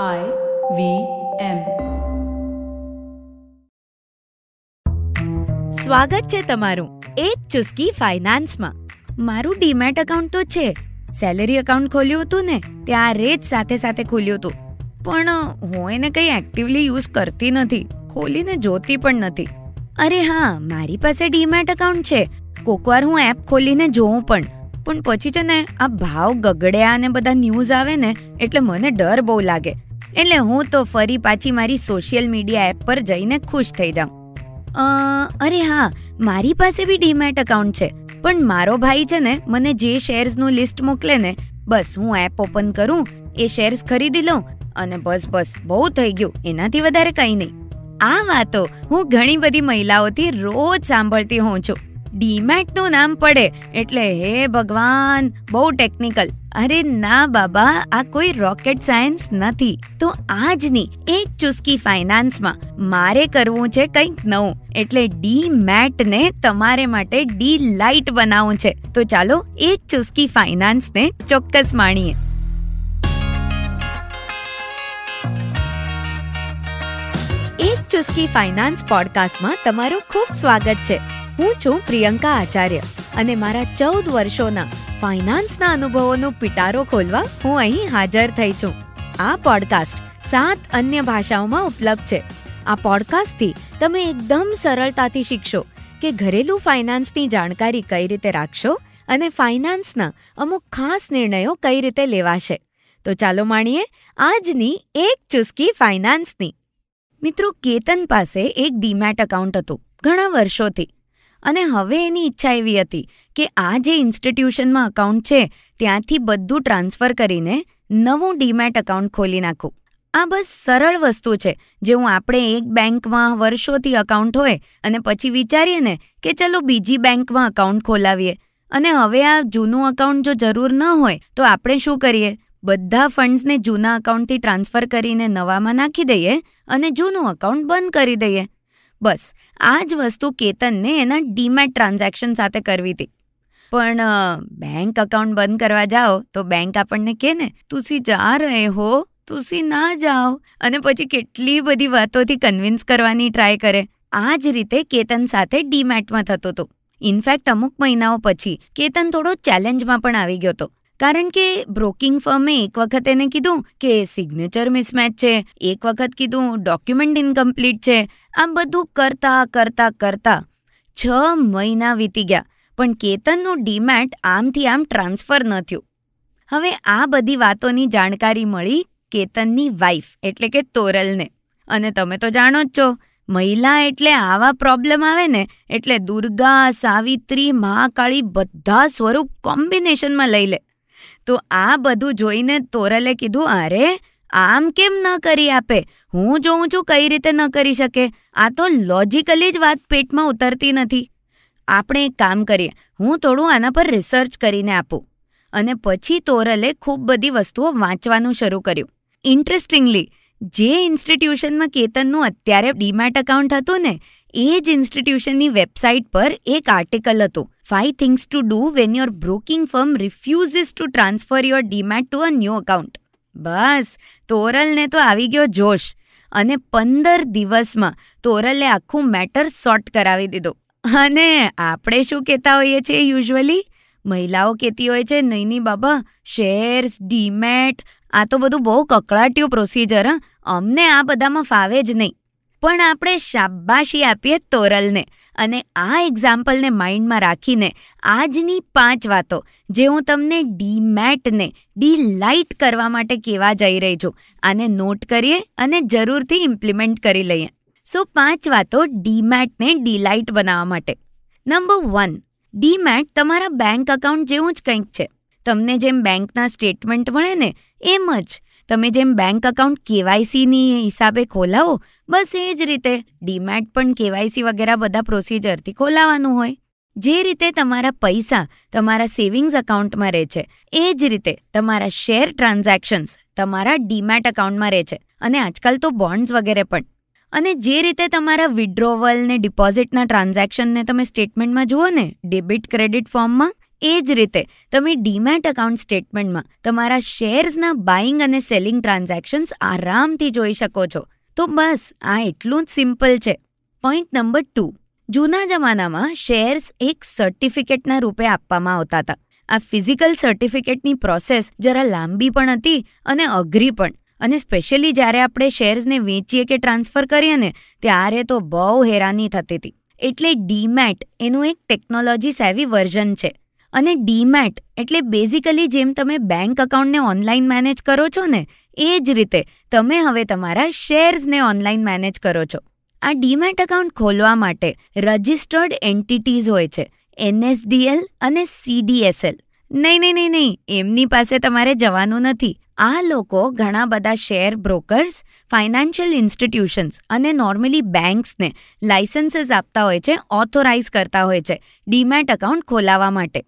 I V M. સ્વાગત છે તમારું એક ચુસ્કી ફાઇનાન્સમાં. મારું ડીમેટ એકાઉન્ટ તો છે. સેલરી એકાઉન્ટ ખોલ્યું હતું ને ત્યારે જ સાથે સાથે ખોલ્યું હતું. પણ, હું એને કંઈ એક્ટિવલી યુઝ કરતી નથી. ખોલીને જોતી પણ નથી. અરે હા, મારી પાસે ડીમેટ એકાઉન્ટ છે. કોકવાર હું એપ ખોલીને જોઉં પણ. પણ પછી છે ને આ ભાવ ગગડ્યા અને બધા ન્યૂઝ આવે ને એટલે મને ડર બહુ લાગે. એટલે હું તો ફરી પાછી મારી સોશિયલ મીડિયા એપ પર જઈને ખુશ થઈ જાઉં. અરે હા, મારી પાસે બી ડીમેટ એકાઉન્ટ છે. પણ મારો ભાઈ છે ને મને જે શેર્સનું લિસ્ટ મોકલે ને, બસ હું એપ ઓપન કરું, એ શેર્સ ખરીદી લઉં અને બસ બસ, બહુ થઈ ગયું. એનાથી વધારે કંઈ નહીં. આ વાતો હું ઘણી બધી મહિલાઓથી રોજ સાંભળતી હોઉં છું. ડીમેટનું નામ પડે. એટલે હે ભગવાન, બહુ ટેકનિકલ અરે ના બાબા, આ કોઈ રોકેટ સાયન્સ નથી. તો આજની એક ચુસ્કી ફાઇનાન્સમાં મારે કરવું છે કંઈક નવું. એટલે ડી મેટને તમારે માટે ડી લાઇટ બનાવવું છે. તો ચાલો એક ચુસ્કી ફાઇનાન્સને ચોક્કસ માણીએ. એક ચુસ્કી ફાઇનાન્સ પોડકાસ્ટમાં તમારું ખૂબ સ્વાગત છે. હું છું પ્રિયંકા આચાર્ય અને મારા ચૌદ વર્ષોના ફાઇનાન્સના અનુભવોનો પિટારો ખોલવા હું અહીં હાજર થઈ છું. આ પોડકાસ્ટ સાત અન્ય ભાષાઓમાં ઉપલબ્ધ છે. આ પોડકાસ્ટથી તમે એકદમ સરળતાથી શીખશો કે ઘરેલું ફાઇનાન્સની જાણકારી કઈ રીતે રાખશો અને ફાઇનાન્સના અમુક ખાસ નિર્ણયો કઈ રીતે લેવાશે. તો ચાલો માણીએ આજની એક ચુસ્કી ફાઇનાન્સની. મિત્રો, કેતન પાસે એક ડીમેટ એકાઉન્ટ હતું, ઘણા વર્ષોથી. અને હવે એની ઈચ્છા એવી હતી કે આ જે ઇન્સ્ટિટ્યુશનમાં અકાઉન્ટ છે, ત્યાંથી બધું ટ્રાન્સફર કરીને નવું ડીમેટ એકાઉન્ટ ખોલી નાખું. આ બસ સરળ વસ્તુ છે જેવું આપણે એક બેંકમાં વર્ષોથી અકાઉન્ટ હોય અને પછી વિચારીએ ને કે ચલો બીજી બેંકમાં અકાઉન્ટ ખોલાવીએ. અને હવે આ જૂનું અકાઉન્ટ જો જરૂર ન હોય, તો આપણે શું કરીએ? બધા ફંડ્સને જૂના અકાઉન્ટથી ટ્રાન્સફર કરીને નવામાં નાખી દઈએ અને જૂનું અકાઉન્ટ બંધ કરી દઈએ. બસ, આ જ વસ્તુ કેતનને એના ડીમેટ ટ્રાન્ઝેક્શન સાથે કરવી હતી. પણ બેંક અકાઉન્ટ બંધ કરવા જાઓ તો બેંક આપણને કહે ને, તુસી જા રહે હો, તુસી ના જાઓ. અને પછી કેટલી બધી વાતોથી કન્વિન્સ કરવાની ટ્રાય કરે. આ જ રીતે કેતન સાથે ડીમેટમાં થતો હતો. ઇનફેક્ટ અમુક મહિનાઓ પછી કેતન થોડો ચેલેન્જમાં પણ આવી ગયો હતો. કારણ કે બ્રોકિંગ ફર્મે એક વખત એને કીધું કે સિગ્નેચર મિસમેચ છે, એક વખત કીધું ડોક્યુમેન્ટ ઇનકમ્પ્લીટ છે. આમ બધું કરતા કરતા કરતા છ મહિના વીતી ગયા, પણ કેતનનું ડીમેટ આમથી આમ ટ્રાન્સફર ન થયું. હવે આ બધી વાતોની જાણકારી મળી કેતનની વાઈફ એટલે કે તોરલને. અને તમે તો જાણો જ છો, મહિલા એટલે આવા પ્રોબ્લેમ આવે ને, એટલે દુર્ગા, સાવિત્રી મહાકાળી બધા સ્વરૂપ કોમ્બિનેશનમાં લઈ લે. તો આ બધું જોઈને તોરલે કીધું, અરે, આમ કેમ ન કરી આપે? હું જોઉં છું કઈ રીતે ન કરી શકે. આ તો લોજિકલી જ વાત પેટમાં ઉતરતી નથી. આપણે એક કામ કરીએ. હું થોડું આના પર રિસર્ચ કરીને આપું. અને પછી તોરલે ખૂબ બધી વસ્તુઓ વાંચવાનું શરૂ કર્યું. ઇન્ટરેસ્ટિંગલી જે ઇન્સ્ટિટ્યુશનમાં કેતનનું અત્યારે ડીમેટ એકાઉન્ટ હતું ને એ જ ઇન્સ્ટિટ્યુશનની વેબસાઇટ પર એક આર્ટિકલ હતું. Five things to do when your broking firm refuses to transfer your demat to a new account બસ, તોરલને તો આવી ગયો જોશ. અને પંદર દિવસમાં તોરલે આખું મેટર સોર્ટ કરાવી દીધું. અને આપણે શું કહેતા હોઈએ છીએ યુઝ્યુઅલી મહિલાઓ કહેતી હોય છે, નહીં નહીં, બાબા શેર્સ ડીમેટ આ તો બધું બહુ કકળાટ્યું પ્રોસિજર અમને આ બધામાં ફાવે જ નહીં. પણ આપણે શાબાશી આપીએ તોરલને. અને આ એક્ઝામ્પલને માઇન્ડમાં રાખીને આજની પાંચ વાતો, જે હું તમને ડીમેટને ડીલાઇટ કરવા માટે કહેવા જઈ રહી છું, આને નોટ કરીએ અને જરૂરથી ઇમ્પ્લિમેન્ટ કરી લઈએ. સો પાંચ વાતો ડીમેટને ડીલાઇટ બનાવવા માટે. નંબર વન ડીમેટ તમારા બેંક એકાઉન્ટ જેવું જ કંઈક છે. તમને જેમ બેંકના સ્ટેટમેન્ટ મળે ને, એમ જ. તમે જેમ બેંક એકાઉન્ટ કેવાયસીની હિસાબે ખોલાવો, બસ એ જ રીતે ડીમેટ પણ કેવાયસી વગેરે બધા પ્રોસિજરથી ખોલાવાનું હોય. જે રીતે તમારા પૈસા તમારા સેવિંગ્સ એકાઉન્ટમાં રહે છે, એ જ રીતે તમારા શેર ટ્રાન્ઝેક્શન્સ તમારા ડીમેટ એકાઉન્ટમાં રહે છે, અને આજકાલ તો બોન્ડ્સ વગેરે પણ. અને જે રીતે તમારા વિડ્રોવલ ને ડિપોઝિટના ટ્રાન્ઝેક્શનને તમે સ્ટેટમેન્ટમાં જુઓ ને ડેબિટ ક્રેડિટ ફોર્મમાં એ જ રીતે તમે ડીમેટ એકાઉન્ટ સ્ટેટમેન્ટમાં તમારા શેર્સના બાઇંગ અને સેલિંગ ટ્રાન્ઝેક્શન્સ આરામથી જોઈ શકો છો. તો બસ, આ એટલું જ સિમ્પલ છે. પોઈન્ટ નંબર ટુ જૂના જમાનામાં શેર્સ એક સર્ટિફિકેટના રૂપે આપવામાં આવતા હતા. આ ફિઝિકલ સર્ટિફિકેટની પ્રોસેસ જરા લાંબી પણ હતી અને અઘરી પણ. અને સ્પેશિયલી જ્યારે આપણે શેર્સને વેચીએ કે ટ્રાન્સફર કરીએ ને, ત્યારે તો બહુ હેરાની થતી હતી. એટલે ડીમેટ એનું એક ટેકનોલોજી સેવી વર્ઝન છે. અને ડીમેટ, એટલે બેઝિકલી જેમ તમે બેંક અકાઉન્ટને ઓનલાઈન મેનેજ કરો છો ને, એ જ રીતે તમે હવે તમારા શેર્સને ઓનલાઈન મેનેજ કરો છો. આ ડીમેટ એકાઉન્ટ ખોલવા માટે રજિસ્ટર્ડ એન્ટિટીઝ હોય છે એનએસડીએલ અને સીડીએસએલ નહીં નહીં નહીં નહીં, એમની પાસે તમારે જવાનું નથી. આ લોકો ઘણા બધા શેર બ્રોકર્સ ફાઇનાન્શિયલ ઇન્સ્ટિટ્યુશન્સ અને નોર્મલી બેંક્સને લાઇસન્સીસ આપતા હોય છે ઓથોરાઇઝ કરતા હોય છે, ડીમેટ એકાઉન્ટ ખોલાવવા માટે.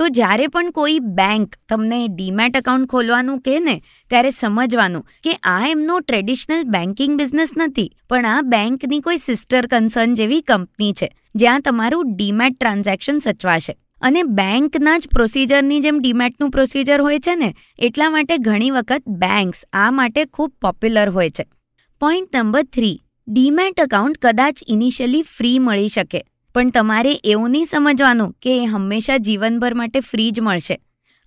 તો જ્યારે પણ કોઈ બેંક તમને ડીમેટ એકાઉન્ટ ખોલવાનું કહે ને, ત્યારે સમજવાનું કે આ એમનો ટ્રેડિશનલ બેન્કિંગ બિઝનેસ નથી, પણ આ બેંકની કોઈ સિસ્ટર કન્સર્ન જેવી કંપની છે, જ્યાં તમારું ડીમેટ ટ્રાન્ઝેક્શન સચવાશે. અને બેંકના જ પ્રોસિજરની જેમ ડીમેટનું પ્રોસિજર હોય છે ને, એટલા માટે ઘણી વખત બેંક્સ આ માટે ખૂબ પોપ્યુલર હોય છે. Point number three demat account કદાચ ઇનિશિયલી ફ્રી મળી શકે. પણ તમારે એવું નહીં સમજવાનું કે એ હંમેશા જીવનભર માટે ફ્રી જ મળશે.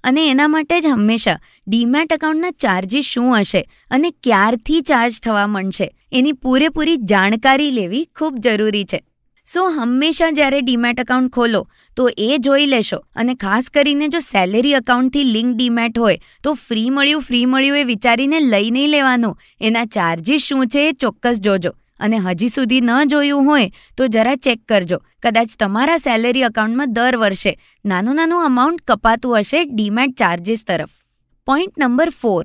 અને એના માટે જ હંમેશા ડીમેટ એકાઉન્ટના ચાર્જીસ શું હશે અને ક્યારથી ચાર્જ થવા માંડશે એની પૂરેપૂરી જાણકારી લેવી ખૂબ જરૂરી છે. સો હંમેશા જ્યારે ડીમેટ એકાઉન્ટ ખોલો, તો એ જોઈ લેશો અને ખાસ કરીને જો સેલેરી અકાઉન્ટથી લિંક ડીમેટ હોય, તો ફ્રી મળ્યું ફ્રી મળ્યું એ વિચારીને લઈ નહીં લેવાનું. એના ચાર્જીસ શું છે એ ચોક્કસ જોજો. અને હજી સુધી ન જોયું હોય તો જરા ચેક કરજો. કદાચ તમારા સેલેરી અકાઉન્ટમાં દર વર્ષે નાનું નાનું અમાઉન્ટ કપાતું હશે ડીમેટ ચાર્જીસ તરફ. પોઈન્ટ નંબર ફોર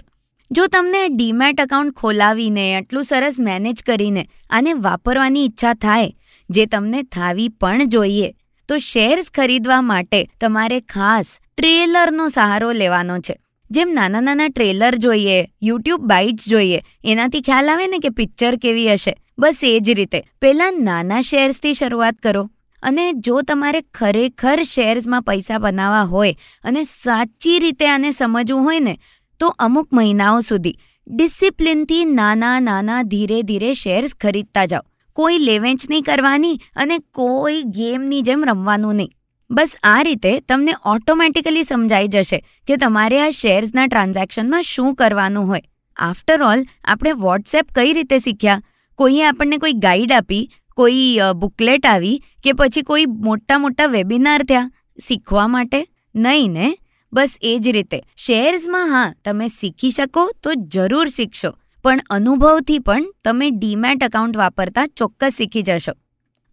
જો તમને ડીમેટ એકાઉન્ટ ખોલાવીને આટલું સરસ મેનેજ કરીને આને વાપરવાની ઈચ્છા થાય, જે તમને થાવી પણ જોઈએ, તો શેર્સ ખરીદવા માટે તમારે ખાસ ટ્રેલરનો સહારો લેવાનો છે. જેમ નાના નાના ટ્રેલર જોઈએ યુટ્યુબ બાઇટ્સ જોઈએ, એનાથી ખ્યાલ આવે ને કે પિક્ચર કેવી હશે? બસ એ જ રીતે. પહેલા નાના શેર્સથી શરૂઆત કરો અને જો તમારે ખરેખર શેર્સમાં પૈસા બનાવવા હોય અને સાચી રીતે આને સમજવું હોય ને, તો અમુક મહિનાઓ સુધી ડિસિપ્લિનથી નાના નાના ધીરે ધીરે શેર્સ ખરીદતા જાઓ. કોઈ લેવેચ નહીં કરવાની અને કોઈ ગેમની જેમ રમવાનું નહીં. બસ આ રીતે તમને ઓટોમેટિકલી સમજાઈ જશે કે તમારે આ શેર્સના ટ્રાન્ઝેક્શનમાં શું કરવાનું હોય. આફ્ટર ઓલ આપણે વોટ્સએપ કઈ રીતે શીખ્યા? કોઈએ આપણને કોઈ ગાઈડ આપી, કોઈ બુકલેટ આવી કે પછી કોઈ મોટા મોટા વેબિનાર થયા શીખવા માટે? નહીં ને? બસ એ જ રીતે. શેર્સમાં હા, તમે શીખી શકો તો જરૂર શીખશો. પણ અનુભવથી પણ તમે ડીમેટ એકાઉન્ટ વાપરતા ચોક્કસ શીખી જશો.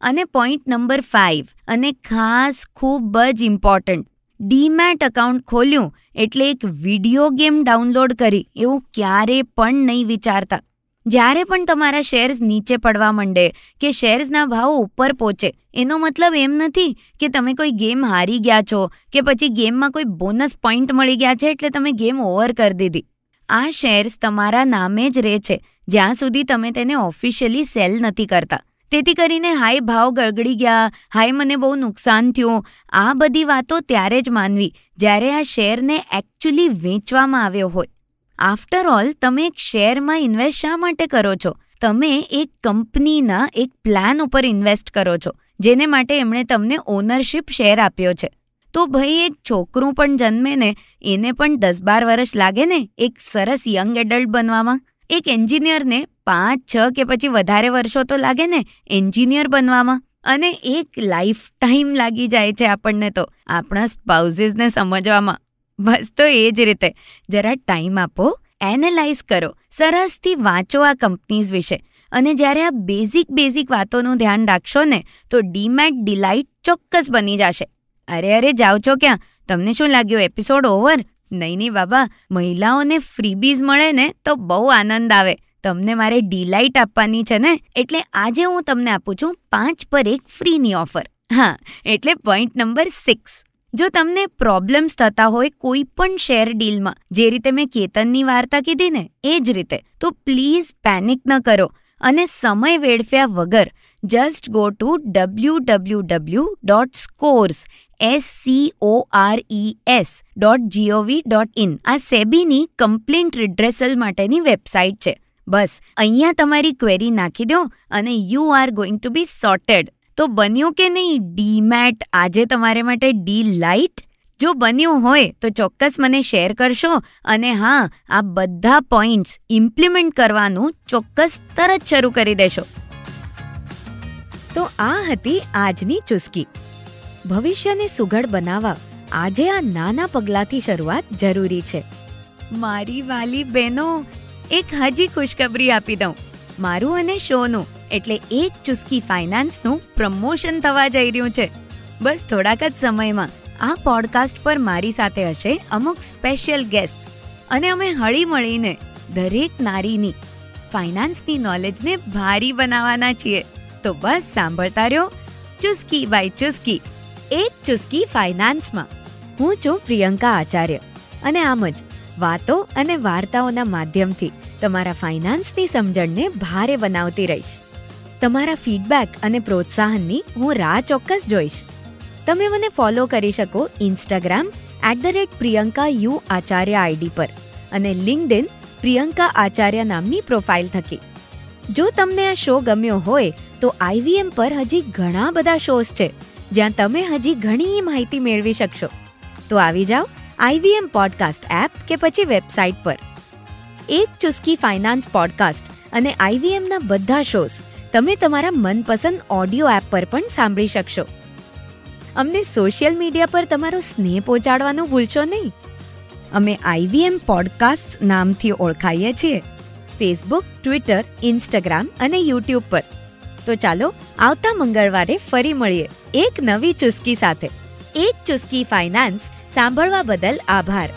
અને પોઈન્ટ નંબર ફાઇવ અને ખાસ ખૂબ જ ઇમ્પોર્ટન્ટ ડીમેટ એકાઉન્ટ ખોલ્યું એટલે એક વીડિયો ગેમ ડાઉનલોડ કરી. એવું ક્યારે પણ નહીં વિચારતા. જ્યારે પણ તમારા શેર્સ નીચે પડવા માંડે કે શેર્સના ભાવ ઉપર પહોંચે, એનો મતલબ એમ નથી કે તમે કોઈ ગેમ હારી ગયા છો કે પછી ગેમમાં કોઈ બોનસ પોઈન્ટ મળી ગયા છે એટલે તમે ગેમ ઓવર કરી દીધી. આ શેર્સ તમારા નામે જ રહે છે, જ્યાં સુધી તમે તેને ઓફિશિયલી સેલ નથી કરતા. તેથી કરીને હાય ભાવ ગળગડી ગયા, હાય મને બહુ નુકસાન થયું, આ બધી વાતો ત્યારે જ માનવી, જ્યારે આ શેરને એકચ્યુઅલી વેચવામાં આવ્યો હોય. આફ્ટર ઓલ તમે એક શેરમાં ઇન્વેસ્ટ શા માટે કરો છો? તમે એક કંપનીના એક પ્લાન ઉપર ઇન્વેસ્ટ કરો છો, જેને માટે એમણે તમને ઓનરશિપ શેર આપ્યો છે. તો ભાઈ એક છોકરું પણ જન્મે ને, એને પણ દસ બાર વર્ષ લાગે ને, એક સરસ યંગ એડલ્ટ બનવામાં. એક એન્જિનિયરને પાંચ, છ કે પછી વધારે વર્ષો તો લાગે ને એન્જિનિયર બનવામાં. અને એક લાઈફ ટાઈમ લાગી જાય છે આપણને તો, આપણા સ્પાઉઝીસને સમજવામાં. બસ, તો એ જ રીતે. જરા ટાઈમ આપો એનાલાઇઝ કરો. સરસથી વાંચો આ કંપનીઝ વિશે. અને જ્યારે આ બેઝિક બેઝિક વાતોનું ધ્યાન રાખશો ને, તો ડીમેટ ડિલાઇટ ચોક્કસ બની જશે. અરે અરે, જાઓ છો ક્યાં? તમને શું લાગ્યું એપિસોડ ઓવર નહીં નહીં, બાબા, મહિલાઓને ફ્રીબીઝ મળે ને, તો બહુ આનંદ આવે. તમને મારે ડિલાઇટ આપવાની છે ને, એટલે આજે હું તમને આપું છું પાંચ પર એક ફ્રીની ઓફર હા, એટલે પોઈન્ટ નંબર સિક્સ જો તમને પ્રોબ્લેમ્સ થતા હોય કોઈ પણ શેર ડીલમાં જે રીતે મેં કેતનની વાર્તા કીધી ને, એ જ રીતે, તો પ્લીઝ પેનિક ન કરો અને સમય વેડફ્યા વગર just go to W W W dot scores S C O R E S dot G O V dot in આ સેબીની કમ્પ્લેન્ટ રિડ્રેસલ માટેની વેબસાઇટ છે. બસ, અહીંયા તમારી ક્વેરી નાખી દો અને you are going to be sorted તો બન્યું કે નહીં? ડીમેટ. આજે તમારે માટે ડી લાઇટ જો બન્યું હોય, તો ચોક્કસ મને શેર કરશો. અને હા, આ બધા પોઈન્ટ્સ ઇમ્પ્લિમેન્ટ કરવાનું ચોક્કસ તરત શરૂ કરી દેશો. તો આ હતી આજની ચુસ્કી. ભવિષ્યને સુઘડ બનાવવા આજે આ નાના પગલાંથી શરૂઆત જરૂરી છે. મારી વાલી બહેનો, એક હજી ખુશખબરી આપી દઉં. મારું અને શોનું. એટલે એક ચુસ્કી ફાઇનાન્સનું પ્રમોશન થવા જઈ રહ્યું છે. બસ થોડાક જ સમયમાં આ પોડકાસ્ટ પર મારી સાથે હશે અમુક સ્પેશિયલ ગેસ્ટ અને અમે હળી મળીને દરેક નારીની, ફાઇનાન્સની નોલેજને ભારી બનાવવાના છીએ. તો બસ સાંભળતા રહ્યો ચુસ્કી બાય ચુસ્કી. એક ચુસ્કી ફાઇનાન્સમાં. હું છું પ્રિયંકા આચાર્ય. અને આમ જ વાતો અને વાર્તાઓના માધ્યમથી તમારા ફાઇનાન્સની સમજણને ભારે બનાવતી રહીશ. તમારા ફીડબેક અને પ્રોત્સાહનની હું રાહ ચોક્કસ જોઈશ. તમે મને ફોલો કરી શકો Instagram at the rate Priyanka U Acharya ID પર અને લિંકડિન પ્રિયંકા આચાર્ય નામની પ્રોફાઇલ થકી. જો તમને આ શો ગમ્યો હોય તો આઈવીએમ પર હજી ઘણા બધા શોઝ છે, જ્યાં તમે હજી ઘણી માહિતી મેળવી શકશો. તો આવી જાઓ આઈવીએમ પોડકાસ્ટ એપ કે પછી વેબસાઇટ પર. એક ચુસ્કી ફાઇનાન્સ પોડકાસ્ટ અને આઈવીએમના બધા શોઝ તમે તમારા મનપસંદ ઓડિયો એપ પર પણ સાંભળી શકશો. અમને સોશિયલ મીડિયા પર તમારો સ્નેહ પહોંચાડવાનું ભૂલશો નહીં. અમે આઈવીએમ પોડકાસ્ટ નામથી ઓળખાઈએ છીએ. ફેસબુક, ટ્વિટર, ઇન્સ્ટાગ્રામ અને યુટ્યુબ પર. તો ચાલો, આવતા મંગળવારે ફરી મળીએ. એક નવી ચુસ્કી સાથે. એક ચુસ્કી ફાઇનાન્સ સાંભળવા બદલ આભાર.